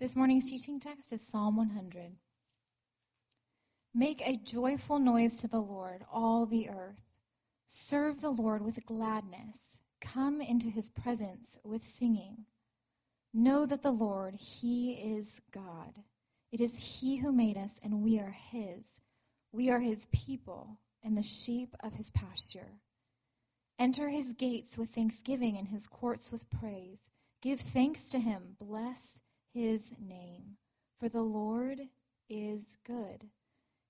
This morning's teaching text is Psalm 100. Make a joyful noise to the Lord, all the earth. Serve the Lord with gladness. Come into his presence with singing. Know that the Lord, he is God. It is he who made us, and we are his. We are his people and the sheep of his pasture. Enter his gates with thanksgiving and his courts with praise. Give thanks to him. Bless his name. For the Lord is good.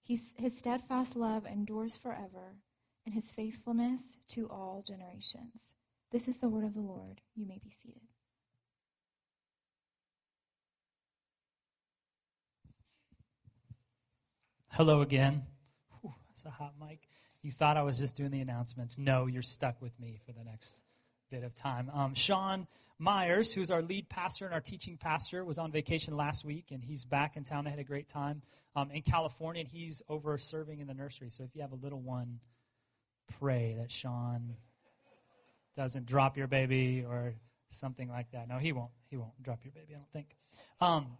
He's, his steadfast love endures forever, and his faithfulness to all generations. This is the word of the Lord. You may be seated. Hello again. Whew, that's a hot mic. You thought I was just doing the announcements. No, you're stuck with me for the next bit of time. Um, Sean Myers, who's our lead pastor and our teaching pastor, was on vacation last week, and he's back in town. They had a great time um, in California, and he's over serving in the nursery. So if you have a little one, pray that Sean doesn't drop your baby or something like that. No, he won't. He won't drop your baby, I don't think. Um,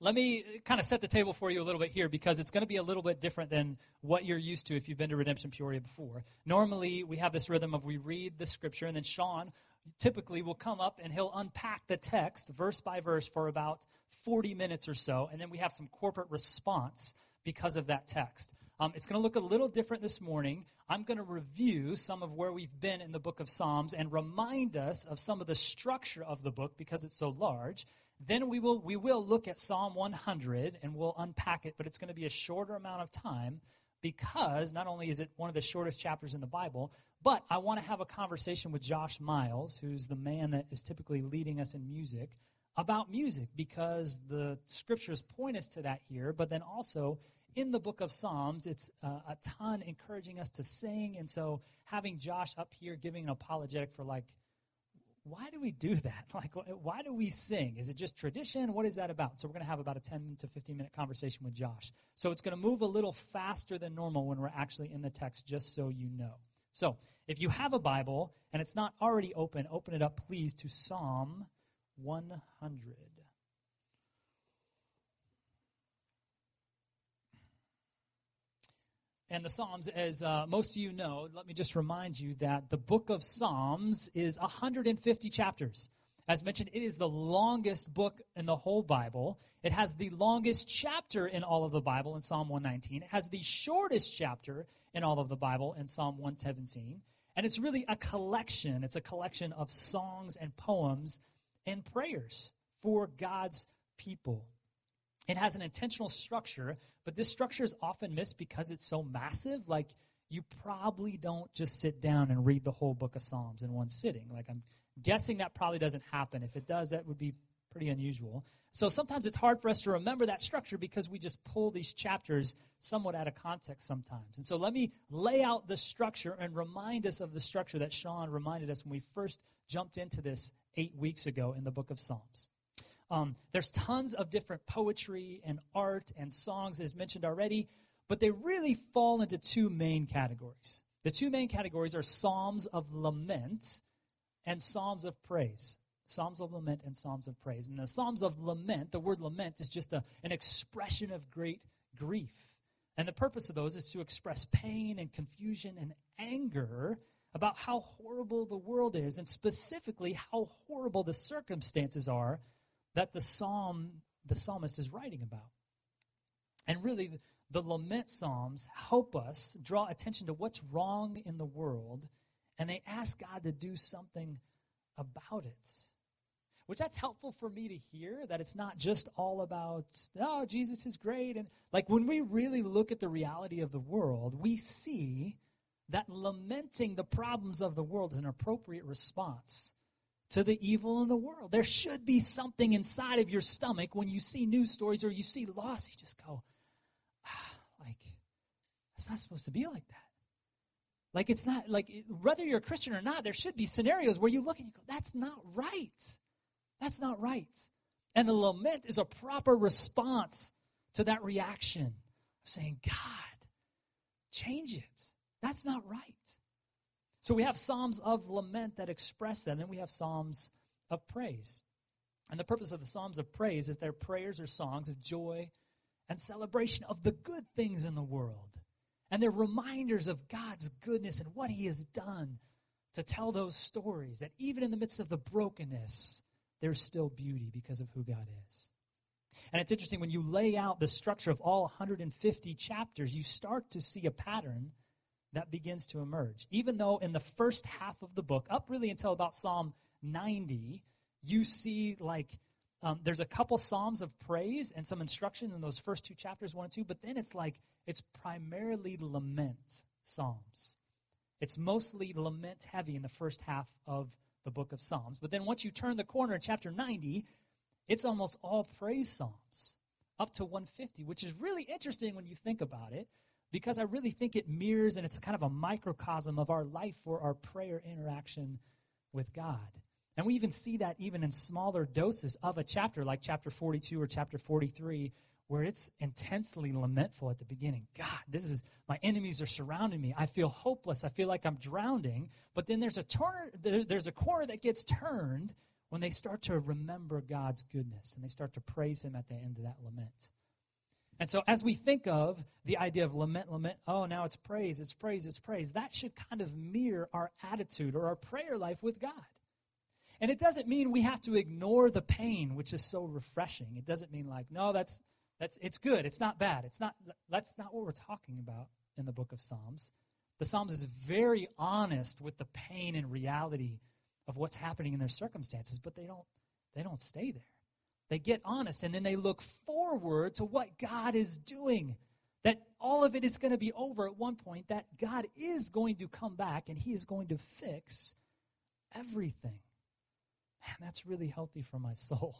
let me kind of set the table for you a little bit here because it's going to be a little bit different than what you're used to if you've been to Redemption Peoria before. Normally, we have this rhythm of we read the scripture, and then Sean typically will come up and he'll unpack the text verse by verse for about 40 minutes or so, and then we have some corporate response because of that text. Um, it's going to look a little different this morning. I'm going to review some of where we've been in the book of Psalms and remind us of some of the structure of the book because it's so large. Then we will, we will look at Psalm 100 and we'll unpack it, but it's going to be a shorter amount of time because not only is it one of the shortest chapters in the Bible, but I want to have a conversation with Josh Miles, who's the man that is typically leading us in music, about music because the scriptures point us to that here, but then also in the book of Psalms, it's uh, a ton encouraging us to sing. And so having Josh up here giving an apologetic for like why do we do that? Like, why do we sing? Is it just tradition? What is that about? So, we're going to have about a 10 to 15 minute conversation with Josh. So, it's going to move a little faster than normal when we're actually in the text, just so you know. So, if you have a Bible and it's not already open, open it up, please, to Psalm 100. and the Psalms, as uh, most of you know, let me just remind you that the book of Psalms is 150 chapters. As mentioned, it is the longest book in the whole Bible. It has the longest chapter in all of the Bible in Psalm 119. It has the shortest chapter in all of the Bible in Psalm 117. And it's really a collection. It's a collection of songs and poems and prayers for God's people. It has an intentional structure, but this structure is often missed because it's so massive. Like, you probably don't just sit down and read the whole book of Psalms in one sitting. Like, I'm guessing that probably doesn't happen. If it does, that would be pretty unusual. So sometimes it's hard for us to remember that structure because we just pull these chapters somewhat out of context sometimes. And so let me lay out the structure and remind us of the structure that Sean reminded us when we first jumped into this eight weeks ago in the book of Psalms. Um, there's tons of different poetry and art and songs, as mentioned already, but they really fall into two main categories. The two main categories are Psalms of lament and Psalms of praise. Psalms of lament and Psalms of praise. And the Psalms of lament, the word lament is just a, an expression of great grief. And the purpose of those is to express pain and confusion and anger about how horrible the world is, and specifically how horrible the circumstances are that the psalm the psalmist is writing about. And really the lament psalms help us draw attention to what's wrong in the world and they ask God to do something about it. Which that's helpful for me to hear that it's not just all about oh Jesus is great and like when we really look at the reality of the world, we see that lamenting the problems of the world is an appropriate response to the evil in the world. There should be something inside of your stomach when you see news stories or you see loss. You just go, it's not supposed to be like that. Like, it's not, like, whether you're a Christian or not, there should be scenarios where you look and you go, that's not right. That's not right. And the lament is a proper response to that reaction of saying, God, change it. That's not right. So we have Psalms of lament that express that, and then we have Psalms of praise. And the purpose of the Psalms of praise is their prayers or songs of joy and celebration of the good things in the world. And they're reminders of God's goodness and what He has done to tell those stories that even in the midst of the brokenness, there's still beauty because of who God is. And it's interesting when you lay out the structure of all 150 chapters, you start to see a pattern that begins to emerge. Even though in the first half of the book, up really until about Psalm 90, you see like um, there's a couple psalms of praise and some instruction in those first two chapters, one and two, but then it's like it's primarily lament psalms. It's mostly lament heavy in the first half of the book of Psalms. But then once you turn the corner in chapter 90, it's almost all praise psalms up to 150, which is really interesting when you think about it because I really think it mirrors and it's kind of a microcosm of our life for our prayer interaction with God. And we even see that even in smaller doses of a chapter, like chapter 42 or chapter 43, where it's intensely lamentful at the beginning. God, this is, my enemies are surrounding me. I feel hopeless. I feel like I'm drowning. But then there's a, turn, there's a corner that gets turned when they start to remember God's goodness and they start to praise Him at the end of that lament. And so, as we think of the idea of lament, lament, oh, now it's praise, it's praise, it's praise, that should kind of mirror our attitude or our prayer life with God. And it doesn't mean we have to ignore the pain, which is so refreshing. It doesn't mean like, no, that's that's it's good, it's not bad. It's not that's not what we're talking about in the book of Psalms. The Psalms is very honest with the pain and reality of what's happening in their circumstances, but they don't they don't stay there. They get honest and then they look forward to what God is doing. That all of it is going to be over at one point, that God is going to come back and He is going to fix everything. Man, that's really healthy for my soul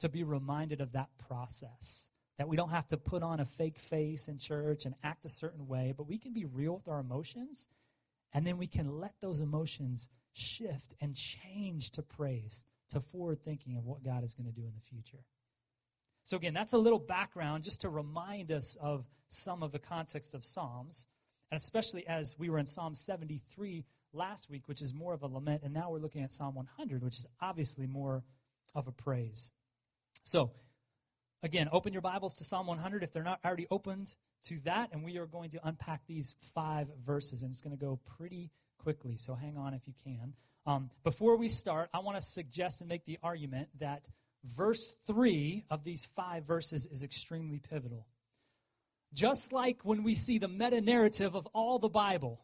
to be reminded of that process. That we don't have to put on a fake face in church and act a certain way, but we can be real with our emotions, and then we can let those emotions shift and change to praise to forward thinking of what God is going to do in the future. So, again, that's a little background just to remind us of some of the context of Psalms, and especially as we were in Psalm 73 last week, which is more of a lament, and now we're looking at Psalm 100, which is obviously more of a praise. So, again, open your Bibles to Psalm 100 if they're not already opened to that, and we are going to unpack these five verses, and it's going to go pretty quickly, so hang on if you can. Um, before we start, I want to suggest and make the argument that verse 3 of these five verses is extremely pivotal. Just like when we see the meta narrative of all the Bible,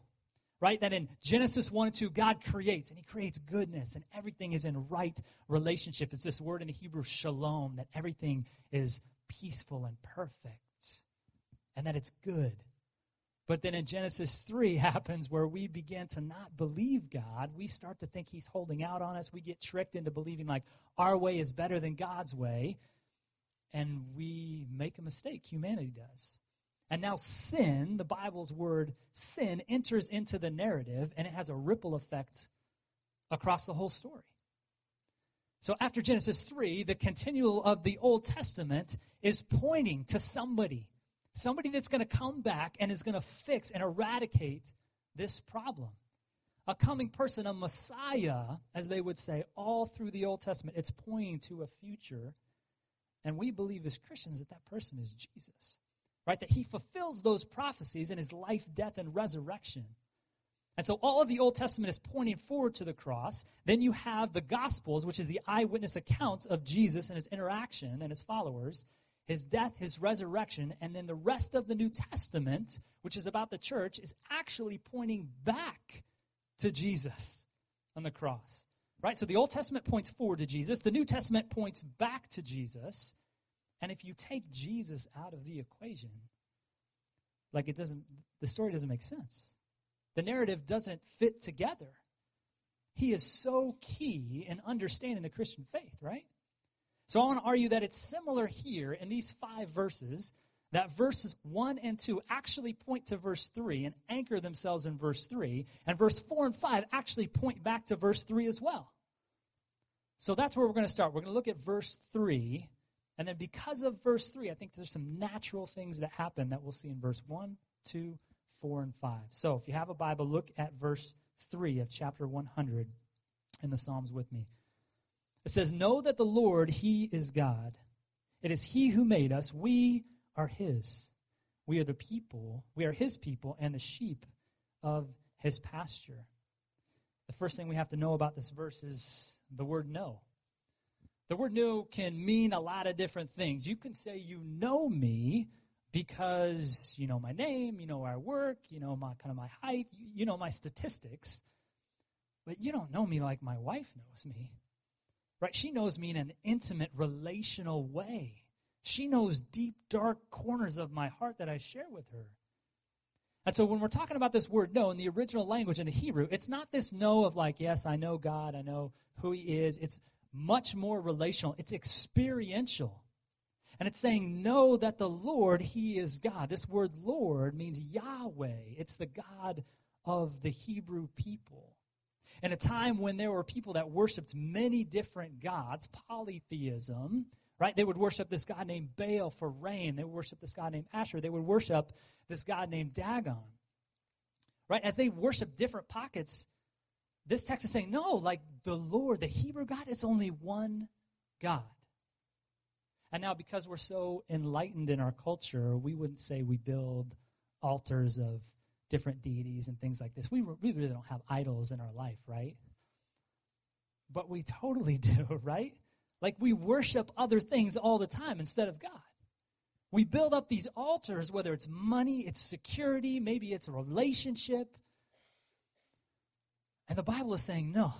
right? That in Genesis 1 and 2, God creates, and He creates goodness, and everything is in right relationship. It's this word in the Hebrew, shalom, that everything is peaceful and perfect, and that it's good. But then in Genesis 3 happens where we begin to not believe God. We start to think He's holding out on us. We get tricked into believing like our way is better than God's way. And we make a mistake. Humanity does. And now sin, the Bible's word sin, enters into the narrative and it has a ripple effect across the whole story. So after Genesis 3, the continual of the Old Testament is pointing to somebody Somebody that's going to come back and is going to fix and eradicate this problem. A coming person, a Messiah, as they would say, all through the Old Testament. It's pointing to a future. And we believe as Christians that that person is Jesus, right? That he fulfills those prophecies in his life, death, and resurrection. And so all of the Old Testament is pointing forward to the cross. Then you have the Gospels, which is the eyewitness accounts of Jesus and his interaction and his followers his death, his resurrection, and then the rest of the New Testament, which is about the church, is actually pointing back to Jesus on the cross. Right? So the Old Testament points forward to Jesus, the New Testament points back to Jesus. And if you take Jesus out of the equation, like it doesn't, the story doesn't make sense. The narrative doesn't fit together. He is so key in understanding the Christian faith, right? So I want to argue that it's similar here in these five verses, that verses 1 and 2 actually point to verse 3 and anchor themselves in verse 3, and verse 4 and 5 actually point back to verse 3 as well. So that's where we're going to start. We're going to look at verse 3, and then because of verse 3, I think there's some natural things that happen that we'll see in verse 1, 2, 4, and 5. So if you have a Bible, look at verse 3 of chapter 100 in the Psalms with me. It says, Know that the Lord, He is God. It is He who made us. We are His. We are the people, we are His people, and the sheep of His pasture. The first thing we have to know about this verse is the word know. The word know can mean a lot of different things. You can say you know me because you know my name, you know where I work, you know my kind of my height, you, you know my statistics. But you don't know me like my wife knows me. Right? She knows me in an intimate relational way. She knows deep, dark corners of my heart that I share with her. And so when we're talking about this word know in the original language in the Hebrew, it's not this know of like, yes, I know God, I know who He is. It's much more relational, it's experiential. And it's saying, know that the Lord, He is God. This word Lord means Yahweh, it's the God of the Hebrew people. In a time when there were people that worshiped many different gods, polytheism, right? They would worship this god named Baal for rain. They would worship this god named Asher. They would worship this god named Dagon. Right? As they worship different pockets, this text is saying, no, like the Lord, the Hebrew God, is only one God. And now, because we're so enlightened in our culture, we wouldn't say we build altars of different deities and things like this. We, we really don't have idols in our life, right? But we totally do, right? Like we worship other things all the time instead of God. We build up these altars, whether it's money, it's security, maybe it's a relationship. And the Bible is saying, no.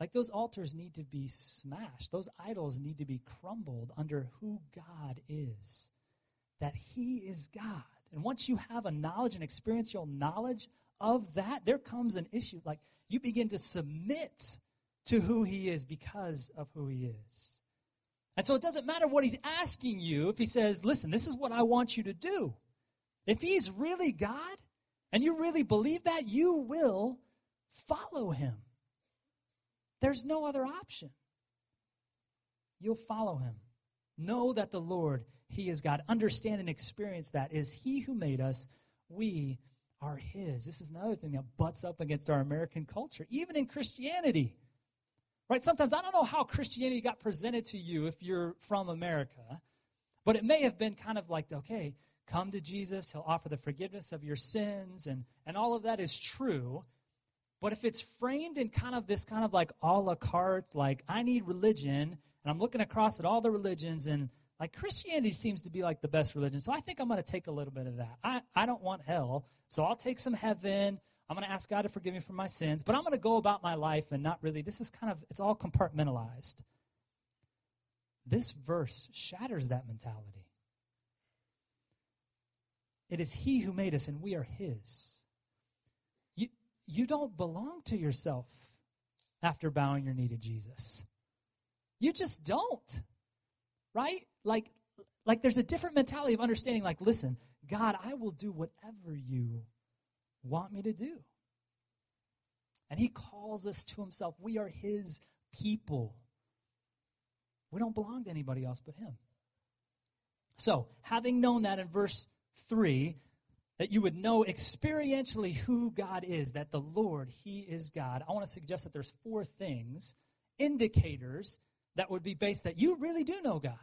Like those altars need to be smashed. Those idols need to be crumbled under who God is. That He is God. And once you have a knowledge and experiential knowledge of that, there comes an issue. Like you begin to submit to who he is because of who he is. And so it doesn't matter what he's asking you if he says, listen, this is what I want you to do. If he's really God and you really believe that, you will follow him. There's no other option. You'll follow him. Know that the Lord, he is God. Understand and experience that. Is he who made us, we are his. This is another thing that butts up against our American culture, even in Christianity. Right? Sometimes I don't know how Christianity got presented to you if you're from America, but it may have been kind of like, okay, come to Jesus, he'll offer the forgiveness of your sins, and, and all of that is true. But if it's framed in kind of this kind of like a la carte, like I need religion, and I'm looking across at all the religions, and like Christianity seems to be like the best religion, so I think I'm going to take a little bit of that. I, I don't want hell, so I'll take some heaven. I'm going to ask God to forgive me for my sins, but I'm going to go about my life and not really, this is kind of, it's all compartmentalized. This verse shatters that mentality. It is He who made us, and we are His. You, don't belong to yourself after bowing your knee to Jesus. You just don't. Right? Like, like there's a different mentality of understanding, like, listen, God, I will do whatever you want me to do. And he calls us to himself. We are his people. We don't belong to anybody else but him. So, having known that in verse 3, that you would know experientially who God is, that the Lord, He is God, I want to suggest that there's four things, indicators that would be based that you really do know God.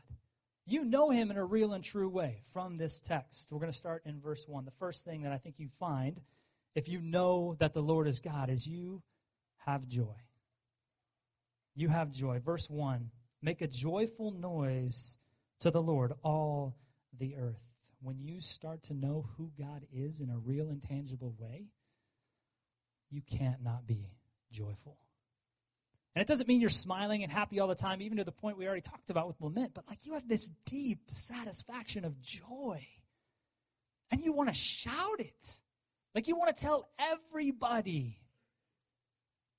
You know Him in a real and true way from this text. We're going to start in verse 1. The first thing that I think you find if you know that the Lord is God, is you have joy. You have joy. Verse 1 Make a joyful noise to the Lord, all the earth. When you start to know who God is in a real and tangible way, you can't not be joyful. And it doesn't mean you're smiling and happy all the time, even to the point we already talked about with lament, but like you have this deep satisfaction of joy. And you want to shout it. Like you want to tell everybody,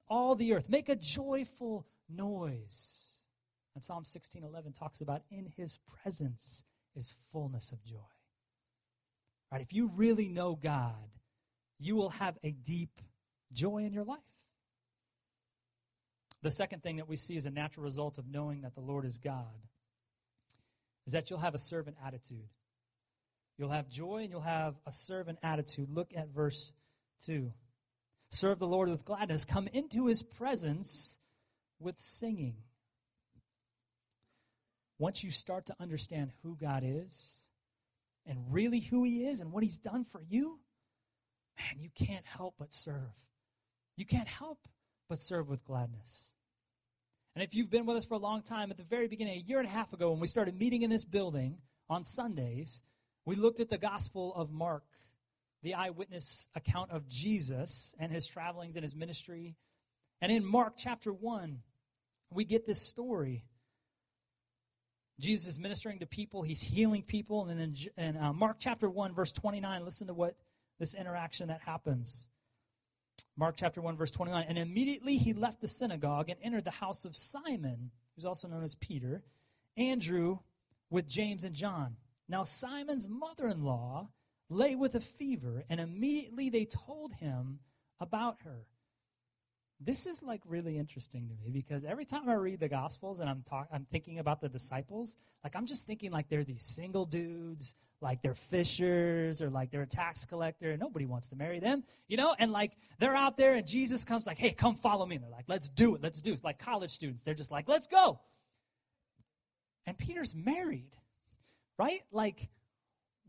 all the earth, make a joyful noise. And Psalm 16:11 talks about in his presence is fullness of joy. Right? If you really know God, you will have a deep joy in your life. The second thing that we see as a natural result of knowing that the Lord is God is that you'll have a servant attitude. You'll have joy and you'll have a servant attitude. Look at verse 2. Serve the Lord with gladness. Come into his presence with singing. once you start to understand who God is and really who He is and what He's done for you, man, you can't help but serve. You can't help but serve with gladness. And if you've been with us for a long time, at the very beginning, a year and a half ago, when we started meeting in this building on Sundays, we looked at the Gospel of Mark, the eyewitness account of Jesus and his travelings and his ministry. And in Mark chapter 1, we get this story. Jesus is ministering to people, he's healing people. And then in uh, Mark chapter 1, verse 29, listen to what this interaction that happens. Mark chapter 1, verse 29. And immediately he left the synagogue and entered the house of Simon, who's also known as Peter, Andrew with James and John. Now, Simon's mother in law lay with a fever, and immediately they told him about her. This is like really interesting to me because every time I read the Gospels and I'm talk, I'm thinking about the disciples, like I'm just thinking like they're these single dudes, like they're fishers or like they're a tax collector, and nobody wants to marry them, you know. And like they're out there, and Jesus comes like, "Hey, come follow me." And they're like, "Let's do it, let's do it." Like college students, they're just like, "Let's go." And Peter's married, right? Like,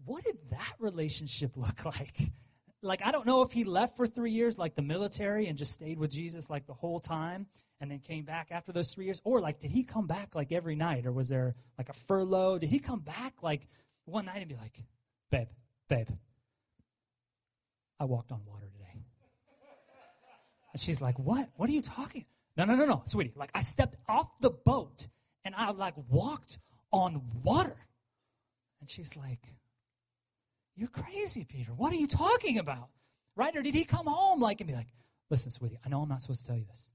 what did that relationship look like? Like, I don't know if he left for three years, like the military, and just stayed with Jesus like the whole time and then came back after those three years. Or, like, did he come back like every night? Or was there like a furlough? Did he come back like one night and be like, babe, babe, I walked on water today? And she's like, what? What are you talking? No, no, no, no, sweetie. Like, I stepped off the boat and I like walked on water. And she's like, You're crazy, Peter. What are you talking about? Right? Or did he come home like and be like, Listen, sweetie, I know I'm not supposed to tell you this.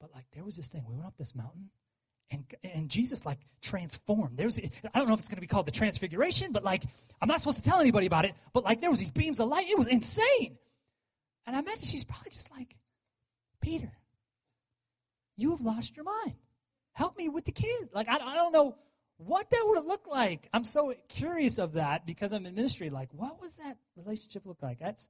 But like there was this thing. We went up this mountain and and Jesus like transformed. There's I don't know if it's gonna be called the transfiguration, but like I'm not supposed to tell anybody about it, but like there was these beams of light. It was insane. And I imagine she's probably just like, Peter, you have lost your mind. Help me with the kids. Like, I, I don't know what that would have looked like. I'm so curious of that because I'm in ministry. Like, what was that relationship look like? That's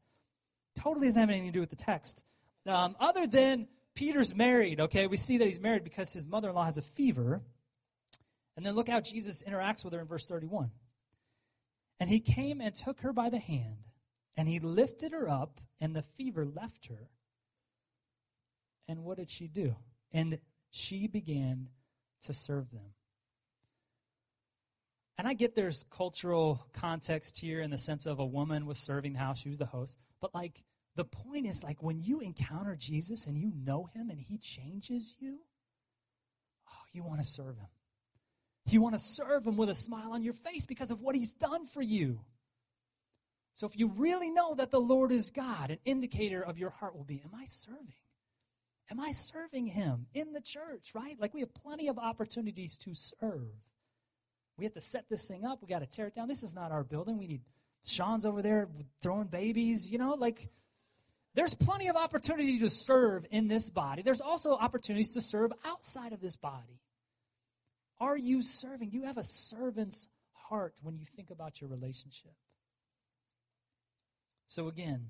totally doesn't have anything to do with the text. Um, other than Peter's married, okay? We see that he's married because his mother in law has a fever. And then look how Jesus interacts with her in verse 31. And he came and took her by the hand, and he lifted her up, and the fever left her. And what did she do? And she began to serve them. And I get there's cultural context here in the sense of a woman was serving the house, she was the host. But like the point is like when you encounter Jesus and you know him and he changes you, oh, you want to serve him. You want to serve him with a smile on your face because of what he's done for you. So if you really know that the Lord is God, an indicator of your heart will be, am I serving? Am I serving him in the church, right? Like we have plenty of opportunities to serve. We have to set this thing up. We got to tear it down. This is not our building. We need Sean's over there throwing babies, you know, like there's plenty of opportunity to serve in this body. There's also opportunities to serve outside of this body. Are you serving? Do you have a servant's heart when you think about your relationship? So again,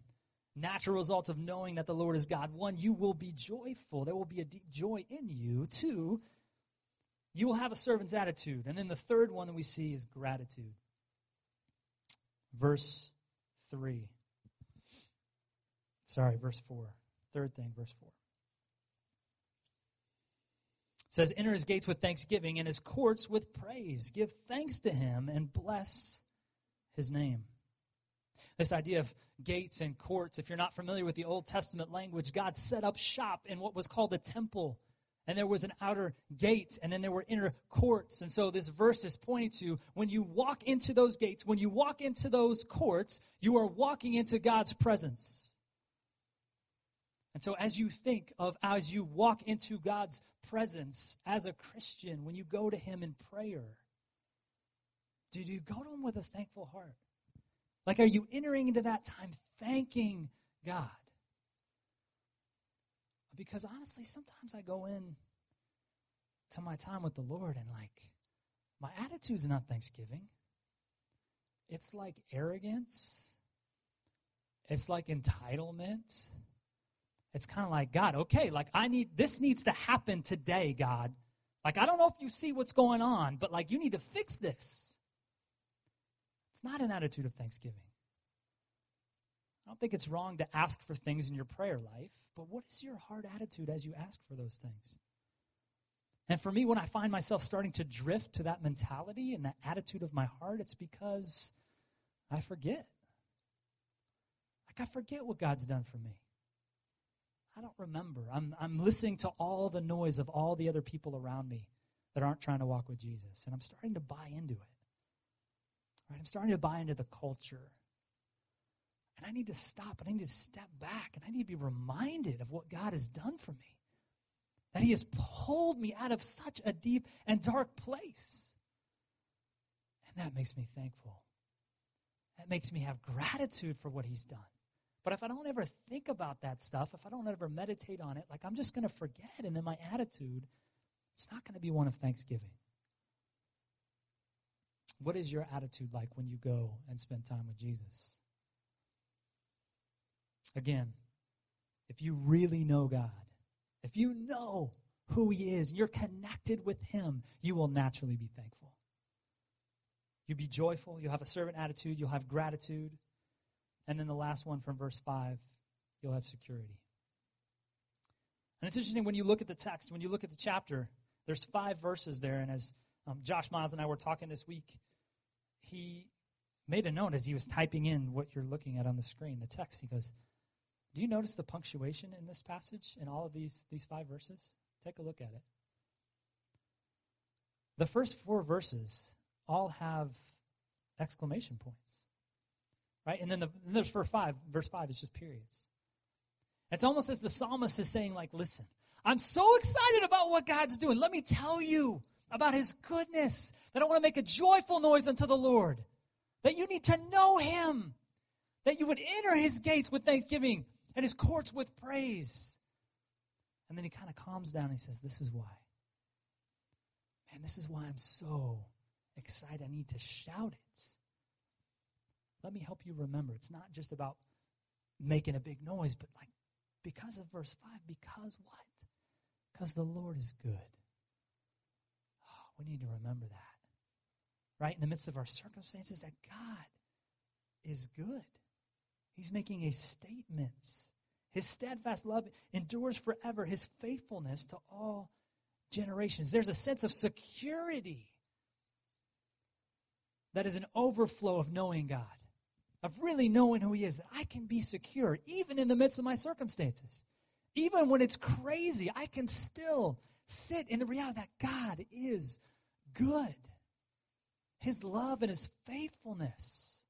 natural results of knowing that the Lord is God. One, you will be joyful. There will be a deep joy in you. Two, you will have a servant's attitude. And then the third one that we see is gratitude. Verse 3. Sorry, verse 4. Third thing, verse 4. It says, Enter his gates with thanksgiving and his courts with praise. Give thanks to him and bless his name. This idea of gates and courts, if you're not familiar with the Old Testament language, God set up shop in what was called a temple. And there was an outer gate, and then there were inner courts. And so this verse is pointing to when you walk into those gates, when you walk into those courts, you are walking into God's presence. And so as you think of, as you walk into God's presence as a Christian, when you go to Him in prayer, did you go to Him with a thankful heart? Like, are you entering into that time thanking God? Because honestly, sometimes I go in to my time with the Lord and, like, my attitude's not thanksgiving. It's like arrogance. It's like entitlement. It's kind of like, God, okay, like I need, this needs to happen today, God. Like, I don't know if you see what's going on, but like, you need to fix this. It's not an attitude of thanksgiving. I don't think it's wrong to ask for things in your prayer life, but what is your heart attitude as you ask for those things? And for me, when I find myself starting to drift to that mentality and that attitude of my heart, it's because I forget. Like, I forget what God's done for me. I don't remember. I'm, I'm listening to all the noise of all the other people around me that aren't trying to walk with Jesus, and I'm starting to buy into it. Right? I'm starting to buy into the culture. And I need to stop and I need to step back and I need to be reminded of what God has done for me. That He has pulled me out of such a deep and dark place. And that makes me thankful. That makes me have gratitude for what He's done. But if I don't ever think about that stuff, if I don't ever meditate on it, like I'm just going to forget. And then my attitude, it's not going to be one of thanksgiving. What is your attitude like when you go and spend time with Jesus? Again, if you really know God, if you know who He is, you're connected with Him, you will naturally be thankful. You'll be joyful, you'll have a servant attitude, you'll have gratitude. And then the last one from verse 5, you'll have security. And it's interesting when you look at the text, when you look at the chapter, there's five verses there. And as um, Josh Miles and I were talking this week, he made a note as he was typing in what you're looking at on the screen, the text. He goes, Do you notice the punctuation in this passage in all of these, these five verses? Take a look at it. The first four verses all have exclamation points. Right? And then the, then there's verse five. Verse five is just periods. It's almost as the psalmist is saying, like, listen, I'm so excited about what God's doing. Let me tell you about his goodness, that I want to make a joyful noise unto the Lord, that you need to know him, that you would enter his gates with thanksgiving and his courts with praise. And then he kind of calms down and he says, This is why. Man, this is why I'm so excited. I need to shout it. Let me help you remember. It's not just about making a big noise, but like because of verse 5, because what? Because the Lord is good. Oh, we need to remember that. Right? In the midst of our circumstances, that God is good. He's making a statement. His steadfast love endures forever, his faithfulness to all generations. There's a sense of security that is an overflow of knowing God of really knowing who He is, that I can be secure even in the midst of my circumstances. Even when it's crazy, I can still sit in the reality that God is good. His love and His faithfulness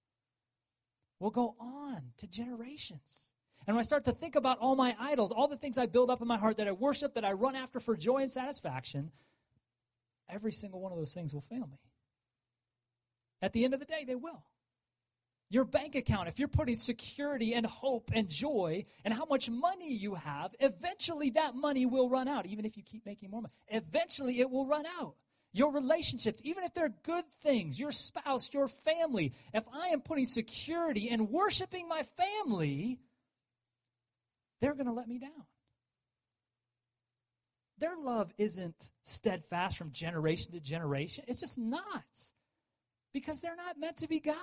will go on to generations. And when I start to think about all my idols, all the things I build up in my heart that I worship, that I run after for joy and satisfaction, every single one of those things will fail me. At the end of the day, they will your bank account, if you're putting security and hope and joy and how much money you have, eventually that money will run out, even if you keep making more money. Eventually it will run out. Your relationships, even if they're good things, your spouse, your family, if I am putting security and worshiping my family, they're going to let me down. Their love isn't steadfast from generation to generation. It's just not. Because they're not meant to be God.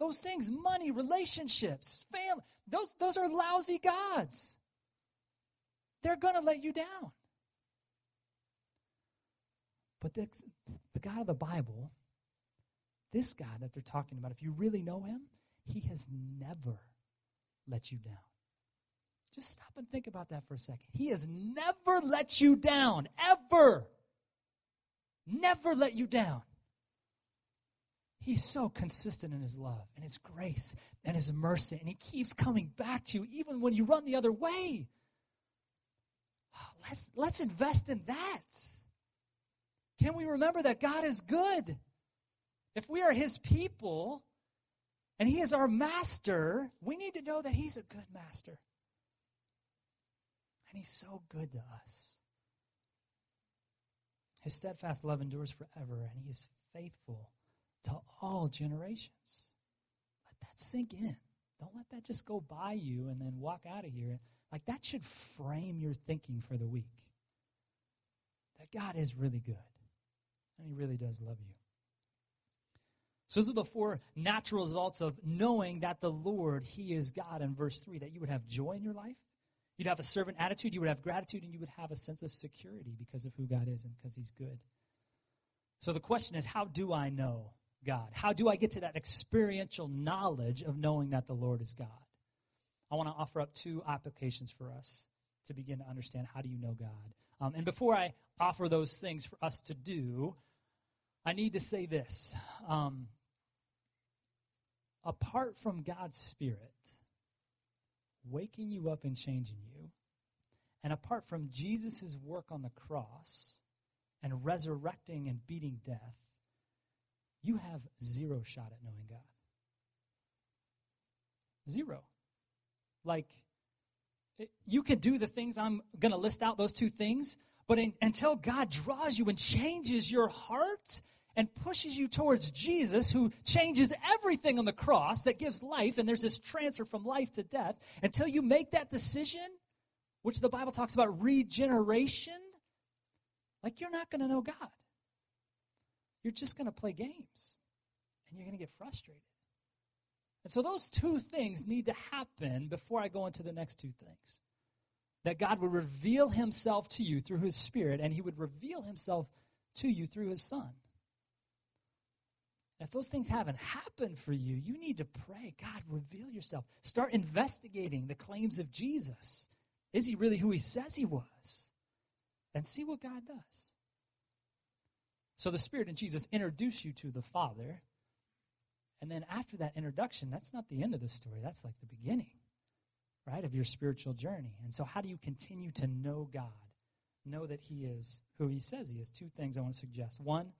Those things, money, relationships, family, those, those are lousy gods. They're going to let you down. But the, the God of the Bible, this God that they're talking about, if you really know him, he has never let you down. Just stop and think about that for a second. He has never let you down, ever. Never let you down. He's so consistent in his love and his grace and his mercy, and he keeps coming back to you even when you run the other way. Oh, let's, let's invest in that. Can we remember that God is good? If we are his people and he is our master, we need to know that he's a good master. And he's so good to us. His steadfast love endures forever, and he is faithful to all generations. Let that sink in. Don't let that just go by you and then walk out of here. Like that should frame your thinking for the week. that God is really good and He really does love you. So, those are the four natural results of knowing that the Lord, He is God in verse 3, that you would have joy in your life, you'd have a servant attitude, you would have gratitude, and you would have a sense of security because of who God is and because He's good. So, the question is how do I know God? How do I get to that experiential knowledge of knowing that the Lord is God? I want to offer up two applications for us to begin to understand how do you know God. Um, and before I offer those things for us to do, I need to say this. Um, apart from God's Spirit waking you up and changing you, and apart from Jesus' work on the cross and resurrecting and beating death, you have zero shot at knowing God. Zero. Like, you can do the things I'm going to list out, those two things, but in, until God draws you and changes your heart and pushes you towards Jesus, who changes everything on the cross that gives life, and there's this transfer from life to death, until you make that decision, which the Bible talks about regeneration, like you're not going to know God. You're just going to play games, and you're going to get frustrated. And so those two things need to happen before I go into the next two things. That God would reveal himself to you through his Spirit, and he would reveal himself to you through his Son. If those things haven't happened for you, you need to pray, God, reveal yourself. Start investigating the claims of Jesus. Is he really who he says he was? And see what God does. So the Spirit and Jesus introduce you to the Father, and then after that introduction, that's not the end of the story. That's like the beginning, right, of your spiritual journey. And so, how do you continue to know God? Know that He is who He says He is. Two things I want to suggest. One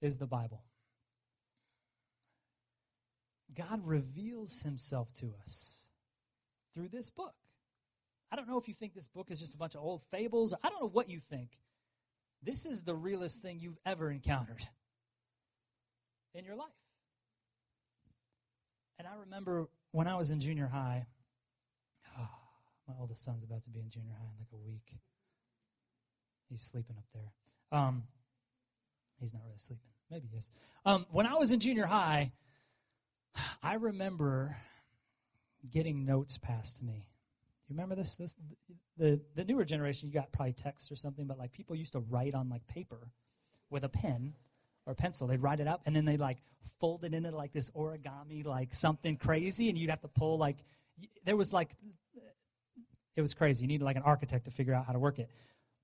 is the Bible. God reveals Himself to us through this book. I don't know if you think this book is just a bunch of old fables. I don't know what you think. This is the realest thing you've ever encountered in your life. And I remember when I was in junior high, oh, my oldest son's about to be in junior high in like a week. He's sleeping up there. Um, he's not really sleeping. Maybe he is. Um, when I was in junior high, I remember getting notes passed to me. You remember this? This the the newer generation. You got probably text or something, but like people used to write on like paper with a pen or pencil. They'd write it up and then they'd like fold it into like this origami, like something crazy, and you'd have to pull like there was like it was crazy. You needed like an architect to figure out how to work it.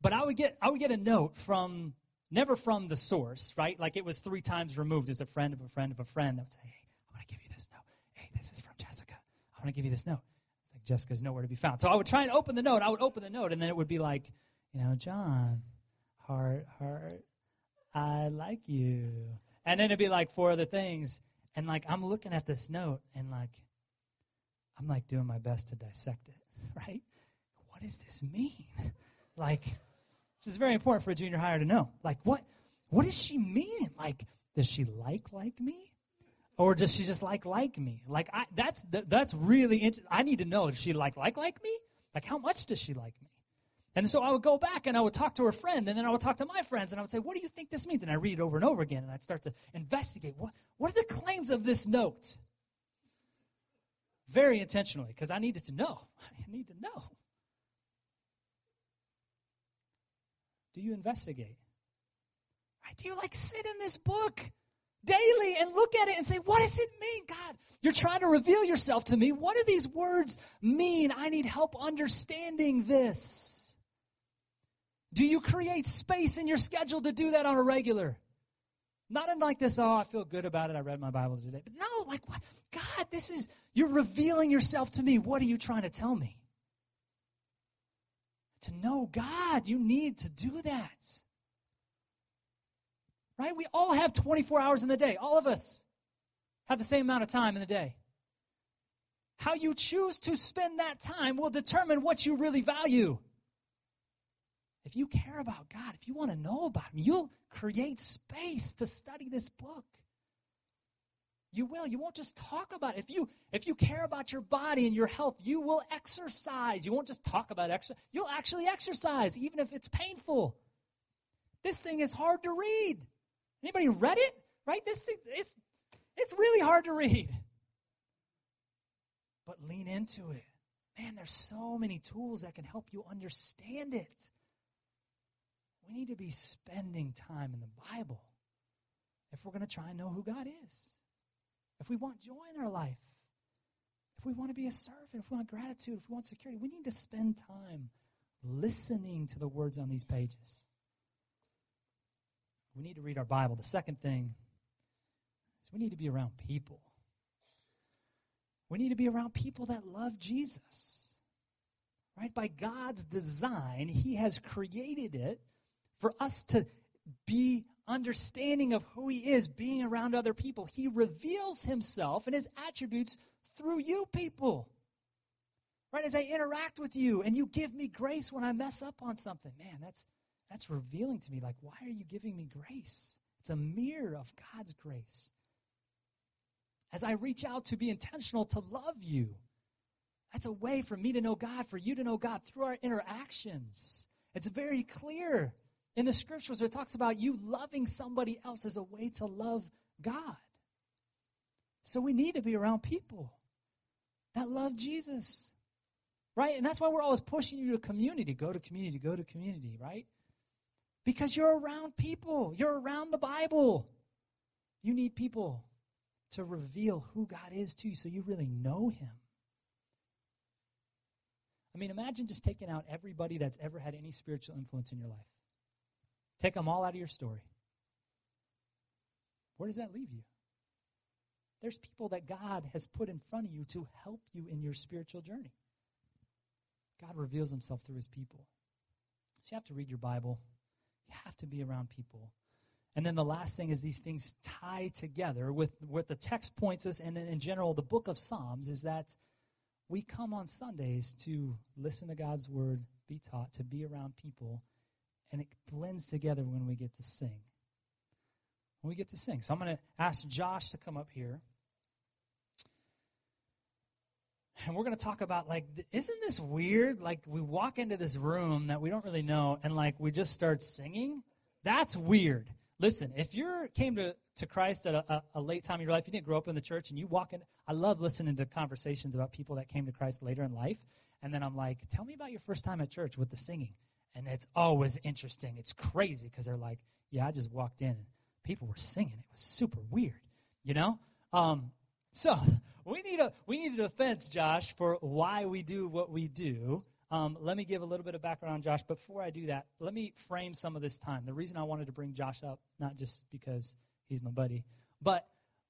But I would get I would get a note from never from the source, right? Like it was three times removed as a friend of a friend of a friend that would say, Hey, I want to give you this note. Hey, this is from Jessica. I want to give you this note. It's like Jessica's nowhere to be found. So I would try and open the note. I would open the note, and then it would be like, you know, Jon, heart, heart, I like you. And then it'd be like four other things. And like I'm looking at this note and like I'm like doing my best to dissect it, right? What does this mean? like this is very important for a junior hire to know. Like what what does she mean? Like does she like like me? Or does she just like like me? Like I that's that's really int- I need to know does she like like like me? Like how much does she like me? And so I would go back and I would talk to her friend, and then I would talk to my friends, and I would say, What do you think this means? And I read it over and over again, and I'd start to investigate what, what are the claims of this note? Very intentionally, because I needed to know. I need to know. Do you investigate? Right? Do you like sit in this book daily and look at it and say, What does it mean, God? You're trying to reveal yourself to me. What do these words mean? I need help understanding this. Do you create space in your schedule to do that on a regular? Not in like this, oh, I feel good about it. I read my Bible today. But no, like what? God, this is, you're revealing yourself to me. What are you trying to tell me? To know God, you need to do that. Right? We all have 24 hours in the day. All of us have the same amount of time in the day. How you choose to spend that time will determine what you really value. If you care about God, if you want to know about Him, you'll create space to study this book. You will. You won't just talk about it. If you if you care about your body and your health, you will exercise. You won't just talk about exercise. You'll actually exercise, even if it's painful. This thing is hard to read. Anybody read it? Right? This thing, it's it's really hard to read. But lean into it. Man, there's so many tools that can help you understand it. We need to be spending time in the Bible if we're going to try and know who God is. If we want joy in our life, if we want to be a servant, if we want gratitude, if we want security, we need to spend time listening to the words on these pages. We need to read our Bible. The second thing is we need to be around people. We need to be around people that love Jesus. Right? By God's design, He has created it for us to be understanding of who He is, being around other people. He reveals Himself and His attributes through you people. Right? As I interact with you and you give me grace when I mess up on something. Man, that's that's revealing to me like why are you giving me grace? It's a mirror of God's grace. As I reach out to be intentional to love you, that's a way for me to know God, for you to know God through our interactions. It's very clear in the scriptures it talks about you loving somebody else as a way to love God. So we need to be around people that love Jesus. Right? And that's why we're always pushing you to community. Go to community, go to community, right? Because you're around people. You're around the Bible. You need people to reveal who God is to you so you really know Him. I mean, imagine just taking out everybody that's ever had any spiritual influence in your life. Take them all out of your story. Where does that leave you? There's people that God has put in front of you to help you in your spiritual journey. God reveals himself through his people. So you have to read your Bible. You have to be around people. And then the last thing is these things tie together with what the text points us, and then in general, the book of Psalms is that we come on Sundays to listen to God's word, be taught, to be around people, and it blends together when we get to sing. When we get to sing. So I'm going to ask Josh to come up here. And we're going to talk about, like, isn't this weird? Like, we walk into this room that we don't really know, and, like, we just start singing? That's weird. Listen, if you came to, to Christ at a, a, late time in your life, you didn't grow up in the church, and you walk in, I love listening to conversations about people that came to Christ later in life. And then I'm like, tell me about your first time at church with the singing. And it's always interesting. It's crazy because they're like, yeah, I just walked in and people were singing. It was super weird, you know? Um, so we need a we need a defense, Josh, for why we do what we do. Um, let me give a little bit of background on Josh. Before I do that, let me frame some of this time. The reason I wanted to bring Josh up, not just because he's my buddy, but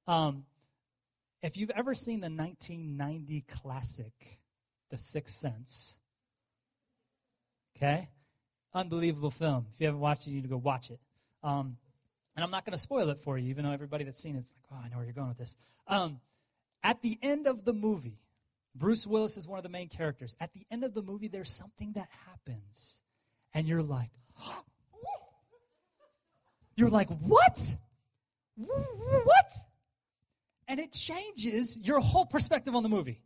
um, if you've ever seen the 1990 classic, The Sixth Sense, okay, unbelievable film. If you haven't watched it, you need to go watch it. Um, and I'm not going to spoil it for you, even though everybody that's seen it's like, oh, I know where you're going with this. Um, at the end of the movie, Bruce Willis is one of the main characters. At the end of the movie, there's something that happens, and you're like, you're like, what? What? And it changes your whole perspective on the movie.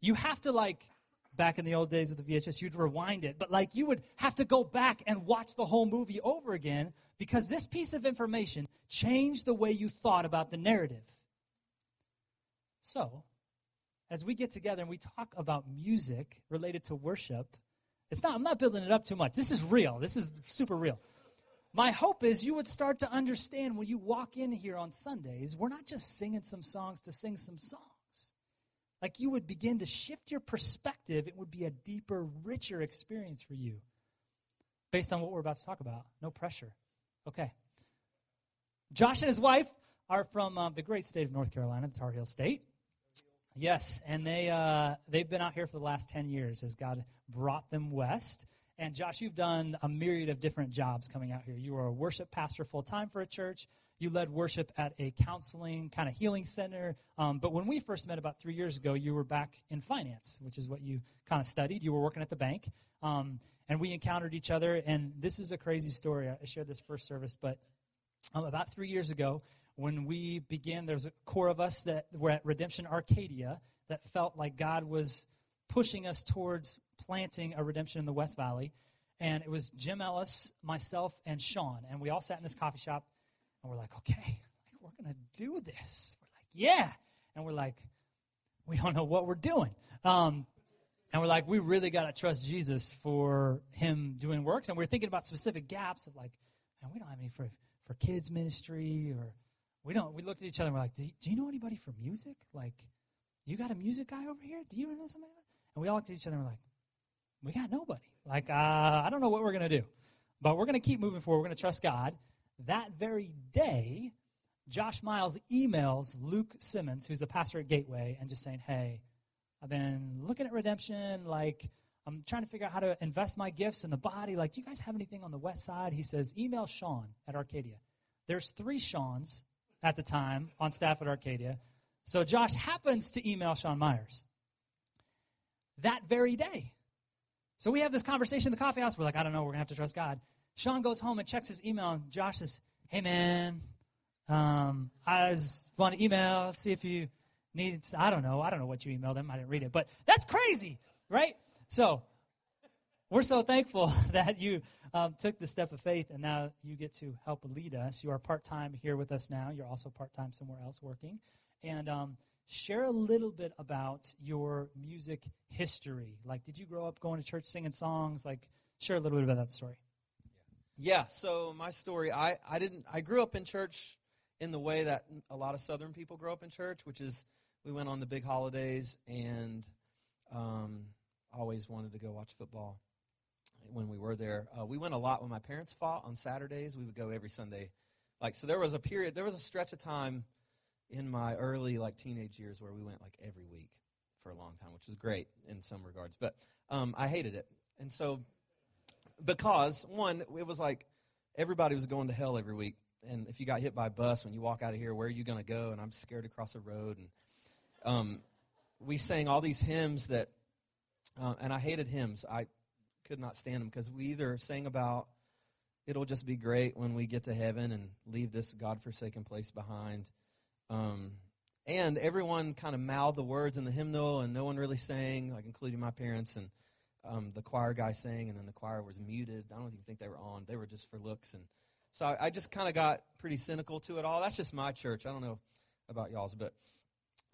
You have to like back in the old days of the VHS, you'd rewind it, but like you would have to go back and watch the whole movie over again because this piece of information changed the way you thought about the narrative. So, as we get together and we talk about music related to worship, it's not, I'm not building it up too much. This is real. This is super real. My hope is you would start to understand when you walk in here on Sundays, we're not just singing some songs to sing some songs. Like you would begin to shift your perspective, it would be a deeper, richer experience for you based on what we're about to talk about. No pressure. Okay. Josh and his wife are from um, the great state of North Carolina, the Tar Heel State. Yes, and they uh, they've been out here for the last ten years as God brought them west. And Josh, you've done a myriad of different jobs coming out here. You were a worship pastor full time for a church. You led worship at a counseling kind of healing center. Um, but when we first met about three years ago, you were back in finance, which is what you kind of studied. You were working at the bank, um, and we encountered each other. And this is a crazy story. I shared this first service, but um, about three years ago, when we began, there's a core of us that were at Redemption Arcadia that felt like God was pushing us towards planting a redemption in the West Valley. and it was Jim Ellis, myself, and Sean, and we all sat in this coffee shop, and we're like, okay, like, we're gonna do this. We're like, yeah, and we're like, we don't know what we're doing. Um, and we're like, we really got to trust Jesus for him doing works. And we're thinking about specific gaps of like, we don't have any for, for kids ministry or we don't. We looked at each other and we're like, do you, do you know anybody for music? Like, you got a music guy over here? Do you know somebody? And we all looked at each other and we're like, we got nobody. Like, uh, I don't know what we're going to do. But we're going to keep moving forward. We're going to trust God. That very day, Josh Miles emails Luke Simmons, who's a pastor at Gateway, and just saying, hey, I've been looking at redemption. Like, I'm trying to figure out how to invest my gifts in the body. Like, do you guys have anything on the west side? He says, email Sean at Arcadia. There's three Seans at the time on staff at Arcadia. So Josh happens to email Sean Myers that very day. So we have this conversation in the coffee house. We're like, I don't know, we're going to have to trust God. Sean goes home and checks his email, and Josh says, Hey, man, um, I just want to email, see if you need, I don't know, I don't know what you emailed him. I didn't read it, but that's crazy, right? So we're so thankful that you um, took the step of faith and now you get to help lead us. You are part time here with us now. You're also part time somewhere else working. And um, share a little bit about your music history. Like, did you grow up going to church singing songs? Like, share a little bit about that story. Yeah, so my story, I, I didn't I grew up in church in the way that a lot of southern people grow up in church, which is we went on the big holidays and um, always wanted to go watch football when we were there. Uh, we went a lot when my parents fought on Saturdays. We would go every Sunday. Like so, there was a period, there was a stretch of time in my early like teenage years where we went like every week for a long time, which was great in some regards. But um, I hated it, and so because one, it was like everybody was going to hell every week, and if you got hit by a bus when you walk out of here, where are you going to go? And I'm scared to cross the road. And um, we sang all these hymns that, uh, and I hated hymns. I could not stand them because we either sang about it'll just be great when we get to heaven and leave this God-forsaken place behind. Um, and everyone kind of mouthed the words in the hymnal, and no one really sang, like including my parents and um, the choir guy sang, and then the choir was muted. I don't even think they were on; they were just for looks. And so I, I just kind of got pretty cynical to it all. That's just my church. I don't know about y'all's, but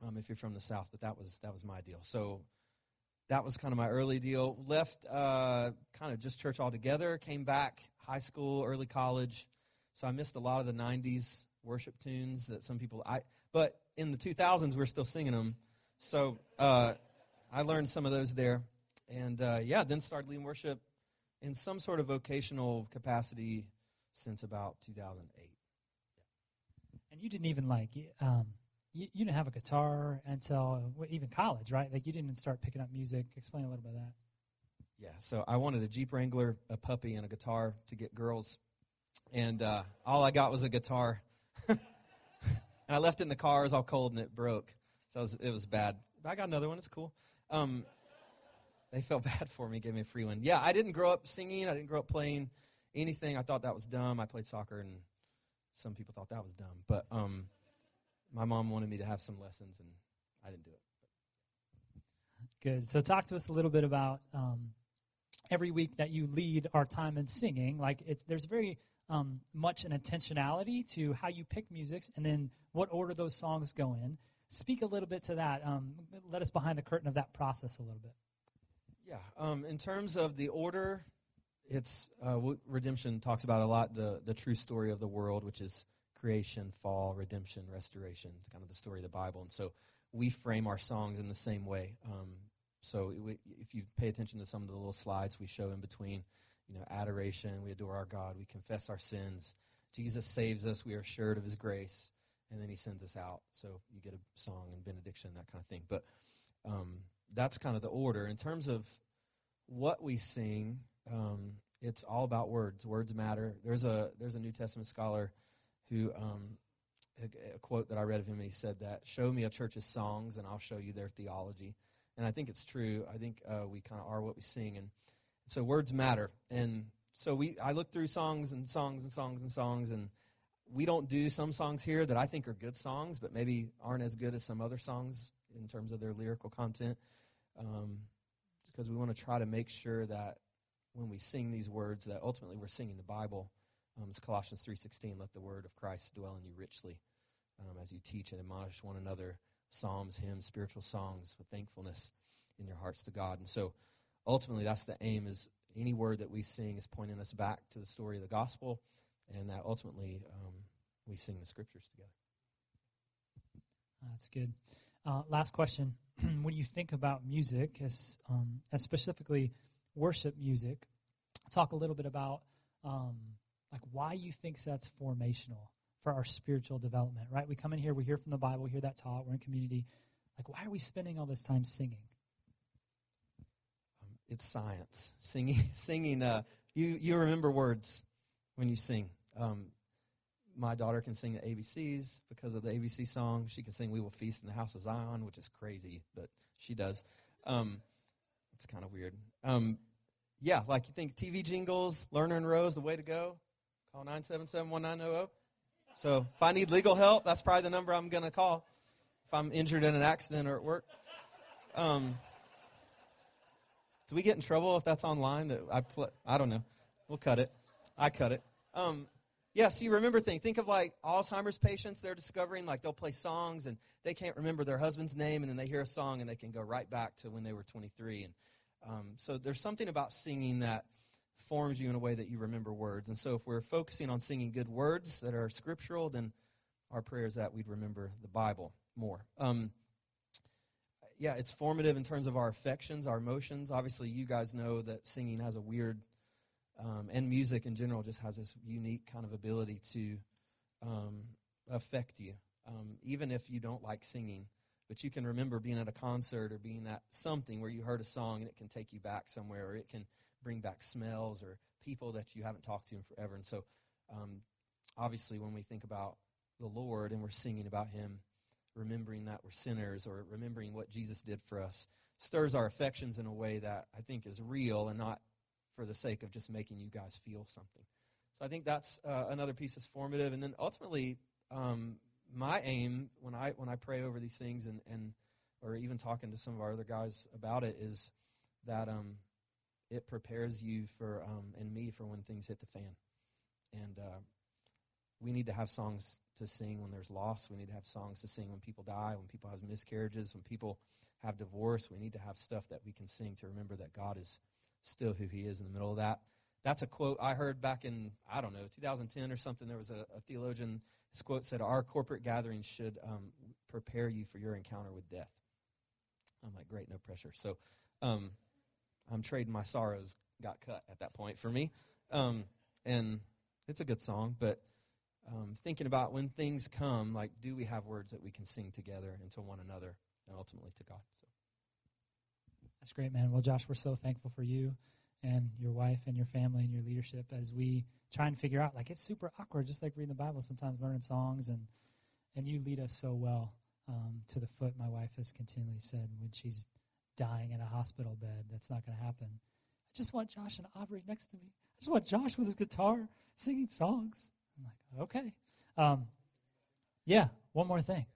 um, if you're from the South, but that was that was my deal. So that was kind of my early deal. Left uh, kind of just church altogether. Came back high school, early college. So I missed a lot of the '90s worship tunes that some people. I but in the 2000s we we're still singing them. So uh, I learned some of those there, and uh, yeah, then started leading worship in some sort of vocational capacity since about 2008. And you didn't even like um, you, you, didn't have a guitar until even college, right? Like you didn't start picking up music. Explain a little bit about that. Yeah, so I wanted a Jeep Wrangler, a puppy, and a guitar to get girls, and uh, all I got was a guitar. and I left it in the car. It was all cold and it broke, so it was, it was bad. But I got another one. It's cool. Um, they felt bad for me, gave me a free one. Yeah, I didn't grow up singing. I didn't grow up playing anything. I thought that was dumb. I played soccer, and some people thought that was dumb. But um, my mom wanted me to have some lessons, and I didn't do it. Good. So, talk to us a little bit about um, every week that you lead our time in singing. Like, it's there's very um, much an intentionality to how you pick music, and then what order those songs go in. Speak a little bit to that. Um, let us behind the curtain of that process a little bit. Yeah. Um, in terms of the order, it's uh, redemption talks about a lot the the true story of the world, which is creation, fall, redemption, restoration. Kind of the story of the Bible, and so we frame our songs in the same way. Um, so we, if you pay attention to some of the little slides we show in between, you know, adoration, we adore our God, we confess our sins. Jesus saves us, we are assured of His grace, and then He sends us out. So you get a song and benediction, that kind of thing. But um, that's kind of the order in terms of what we sing. Um, it's all about words. Words matter. There's a there's a New Testament scholar who um, a, a, quote that I read of him. And he said that, "Show me a church's songs, and I'll show you their theology." And I think it's true. I think uh, we kind of are what we sing, and so words matter. And so we I look through songs and songs and songs and songs, and we don't do some songs here that I think are good songs, but maybe aren't as good as some other songs in terms of their lyrical content. Um, because we want to try to make sure that when we sing these words that ultimately we're singing the Bible. Um, it's Colossians 3.16, let the word of Christ dwell in you richly um, as you teach and admonish one another, psalms, hymns, spiritual songs with thankfulness in your hearts to God. And so ultimately that's the aim is any word that we sing is pointing us back to the story of the gospel and that ultimately um, we sing the scriptures together. That's good. Uh, last question: When you think about music, as um, as specifically worship music, talk a little bit about um, like why you think that's formational for our spiritual development. Right? We come in here, we hear from the Bible, we hear that taught, we're in community. Like, why are we spending all this time singing? It's science. Singing, singing. Uh, you you remember words when you sing. Um, my daughter can sing the ABCs because of the ABC song. She can sing "We Will Feast in the House of Zion," which is crazy, but she does. Um, it's kind of weird. Um, yeah, like you think TV jingles, Lerner and Rowe, the way to go. Call nine seven seven one nine zero zero. So if I need legal help, that's probably the number I'm going to call. If I'm injured in an accident or at work. Um, do we get in trouble if that's online? That I pl- I don't know. We'll cut it. I cut it. Um, yeah, so you remember things. Think of like Alzheimer's patients. They're discovering like they'll play songs and they can't remember their husband's name, and then they hear a song and they can go right back to when they were 23. And um, so there's something about singing that forms you in a way that you remember words. And so if we're focusing on singing good words that are scriptural, then our prayer is that we'd remember the Bible more. Um, yeah, it's formative in terms of our affections, our emotions. Obviously, you guys know that singing has a weird um, and music in general just has this unique kind of ability to um, affect you, um, even if you don't like singing. But you can remember being at a concert or being at something where you heard a song and it can take you back somewhere, or it can bring back smells or people that you haven't talked to in forever. And so, um, obviously, when we think about the Lord and we're singing about Him, remembering that we're sinners or remembering what Jesus did for us, stirs our affections in a way that I think is real and not for the sake of just making you guys feel something. So I think that's uh, another piece that's formative. And then ultimately, um, my aim when I when I pray over these things and, and or even talking to some of our other guys about it is that um, it prepares you for um, and me for when things hit the fan. And uh, we need to have songs to sing when there's loss. We need to have songs to sing when people die, when people have miscarriages, when people have divorce. We need to have stuff that we can sing to remember that God is still who he is in the middle of that. That's a quote I heard back in, I don't know, 2010 or something. There was a, a theologian, his quote said, Our corporate gatherings should um, prepare you for your encounter with death. I'm like, great, no pressure. So um, I'm trading my sorrows, got cut at that point for me. Um, and it's a good song, but um, thinking about when things come, like, do we have words that we can sing together and to one another and ultimately to God? So. That's great, man. Well, Josh, we're so thankful for you and your wife and your family and your leadership as we try and figure out. Like it's super awkward, just like reading the Bible. Sometimes learning songs and and you lead us so well um, to the foot. My wife has continually said when she's dying in a hospital bed, that's not going to happen. I just want Josh and Aubrey next to me. I just want Josh with his guitar singing songs. I'm like, okay. Um, yeah, one more thing.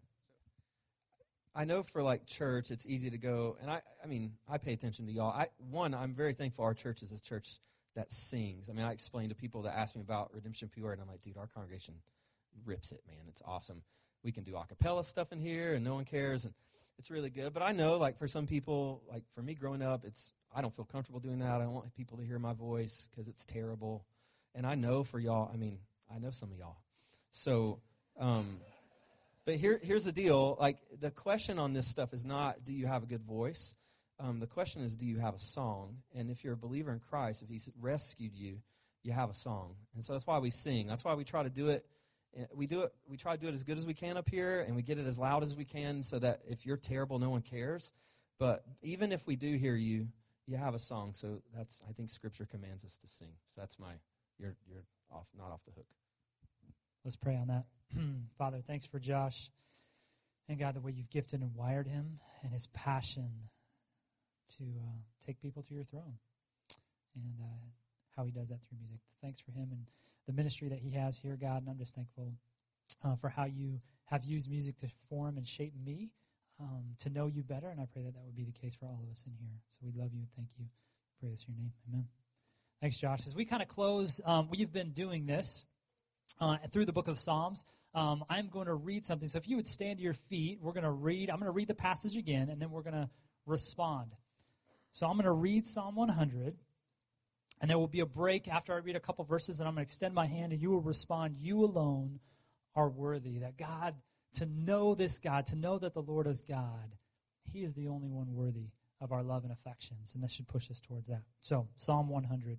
I know for like church, it's easy to go, and I, I mean, I pay attention to y'all. I, one, I'm very thankful our church is a church that sings. I mean, I explain to people that ask me about Redemption Peoria, and I'm like, dude, our congregation rips it, man. It's awesome. We can do a cappella stuff in here, and no one cares, and it's really good. But I know, like, for some people, like for me growing up, it's I don't feel comfortable doing that. I don't want people to hear my voice because it's terrible. And I know for y'all, I mean, I know some of y'all. So, um, but here, here's the deal. Like the question on this stuff is not, do you have a good voice? Um, the question is, do you have a song? And if you're a believer in Christ, if He's rescued you, you have a song. And so that's why we sing. That's why we try to do it. Eh, we do it. We try to do it as good as we can up here, and we get it as loud as we can, so that if you're terrible, no one cares. But even if we do hear you, you have a song. So that's I think Scripture commands us to sing. So that's my you're you're off not off the hook. Let's pray on that. Father, thanks for Josh and God, the way you've gifted and wired him and his passion to uh, take people to your throne and uh, how he does that through music. Thanks for him and the ministry that he has here, God. And I'm just thankful uh, for how you have used music to form and shape me um, to know you better. And I pray that that would be the case for all of us in here. So we love you and thank you. In your name. Amen. Thanks, Josh. As we kind of close, um, we've been doing this uh, through the book of Psalms. Um, I'm going to read something. So if you would stand to your feet, we're going to read. I'm going to read the passage again, and then we're going to respond. So I'm going to read Psalm 100, and there will be a break after I read a couple verses, and I'm going to extend my hand, and you will respond. You alone are worthy. That God, to know this God, to know that the Lord is God, He is the only one worthy of our love and affections, and this should push us towards that. So, Psalm 100,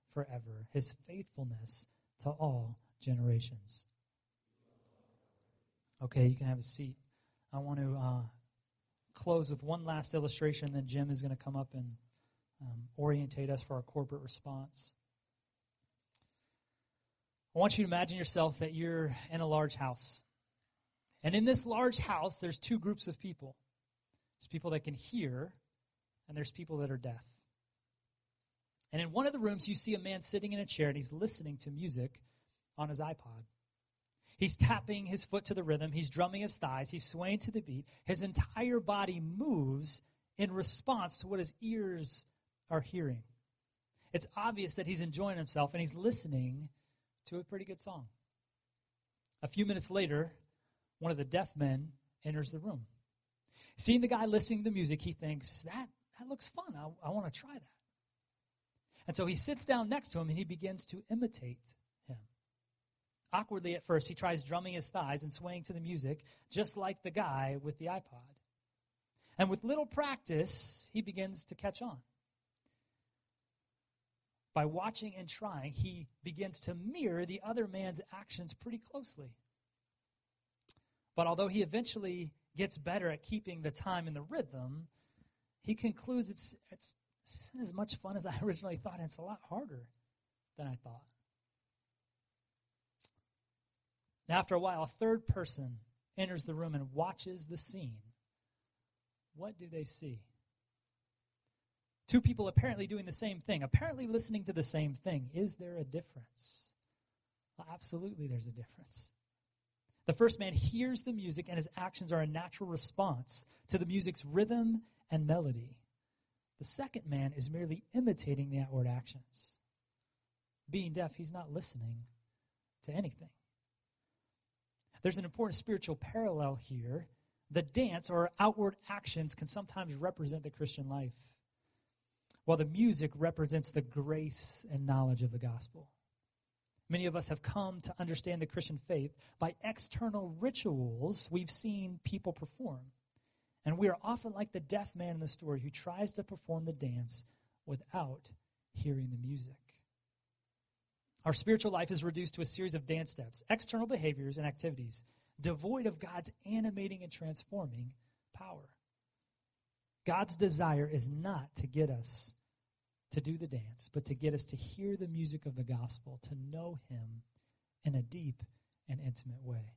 forever. His faithfulness to all generations. Okay, you can have a seat. I want to uh, close with one last illustration, then Jim is going to come up and um, orientate us for our corporate response. I want you to imagine yourself that you're in a large house. And in this large house, there's two groups of people there's people that can hear, and there's people that are deaf. And in one of the rooms, you see a man sitting in a chair and he's listening to music on his iPod. He's tapping his foot to the rhythm. He's drumming his thighs. He's swaying to the beat. His entire body moves in response to what his ears are hearing. It's obvious that he's enjoying himself and he's listening to a pretty good song. A few minutes later, one of the deaf men enters the room. Seeing the guy listening to the music, he thinks, that, that looks fun. I, I want to try that. And so he sits down next to him and he begins to imitate him. Awkwardly at first, he tries drumming his thighs and swaying to the music, just like the guy with the iPod. And with little practice, he begins to catch on. By watching and trying, he begins to mirror the other man's actions pretty closely. But although he eventually gets better at keeping the time and the rhythm, he concludes it's, it's, this isn't as much fun as I originally thought, and it's a lot harder than I thought. after a while, a third person enters the room and watches the scene. What do they see? Two people apparently doing the same thing, apparently listening to the same thing. Is there a difference? Well, absolutely, there's a difference. The first man hears the music, and his actions are a natural response to the music's rhythm and melody. The second man is merely imitating the outward actions. Being deaf, he's not listening to anything. There's an important spiritual parallel here. The dance or outward actions can sometimes represent the Christian life, while the music represents the grace and knowledge of the gospel. Many of us have come to understand the Christian faith by external rituals we've seen people perform. And we are often like the deaf man in the story who tries to perform the dance without hearing the music. Our spiritual life is reduced to a series of dance steps, external behaviors, and activities devoid of God's animating and transforming power. God's desire is not to get us to do the dance, but to get us to hear the music of the gospel, to know Him in a deep and intimate way.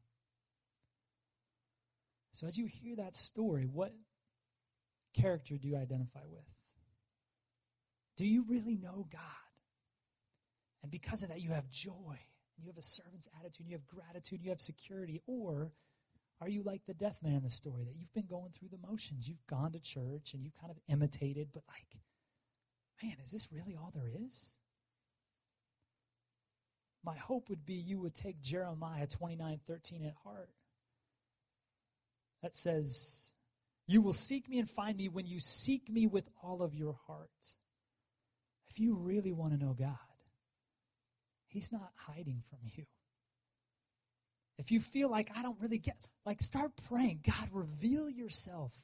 So, as you hear that story, what character do you identify with? Do you really know God? And because of that, you have joy. You have a servant's attitude. You have gratitude. You have security. Or are you like the deaf man in the story that you've been going through the motions? You've gone to church and you've kind of imitated, but like, man, is this really all there is? My hope would be you would take Jeremiah 29 13 at heart. That says, You will seek me and find me when you seek me with all of your heart. If you really want to know God, He's not hiding from you. If you feel like I don't really get, like start praying, God, reveal yourself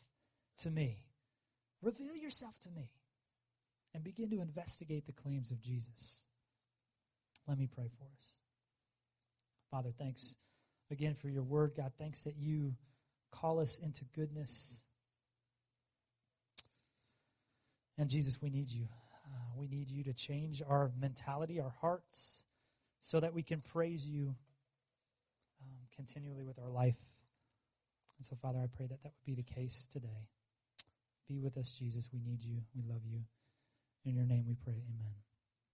to me. Reveal yourself to me. And begin to investigate the claims of Jesus. Let me pray for us. Father, thanks again for your word. God, thanks that you call us into goodness. And Jesus, we need you. Uh, we need you to change our mentality, our hearts, so that we can praise you um, continually with our life. And so, Father, I pray that that would be the case today. Be with us, Jesus. We need you. We love you. In your name we pray. Amen.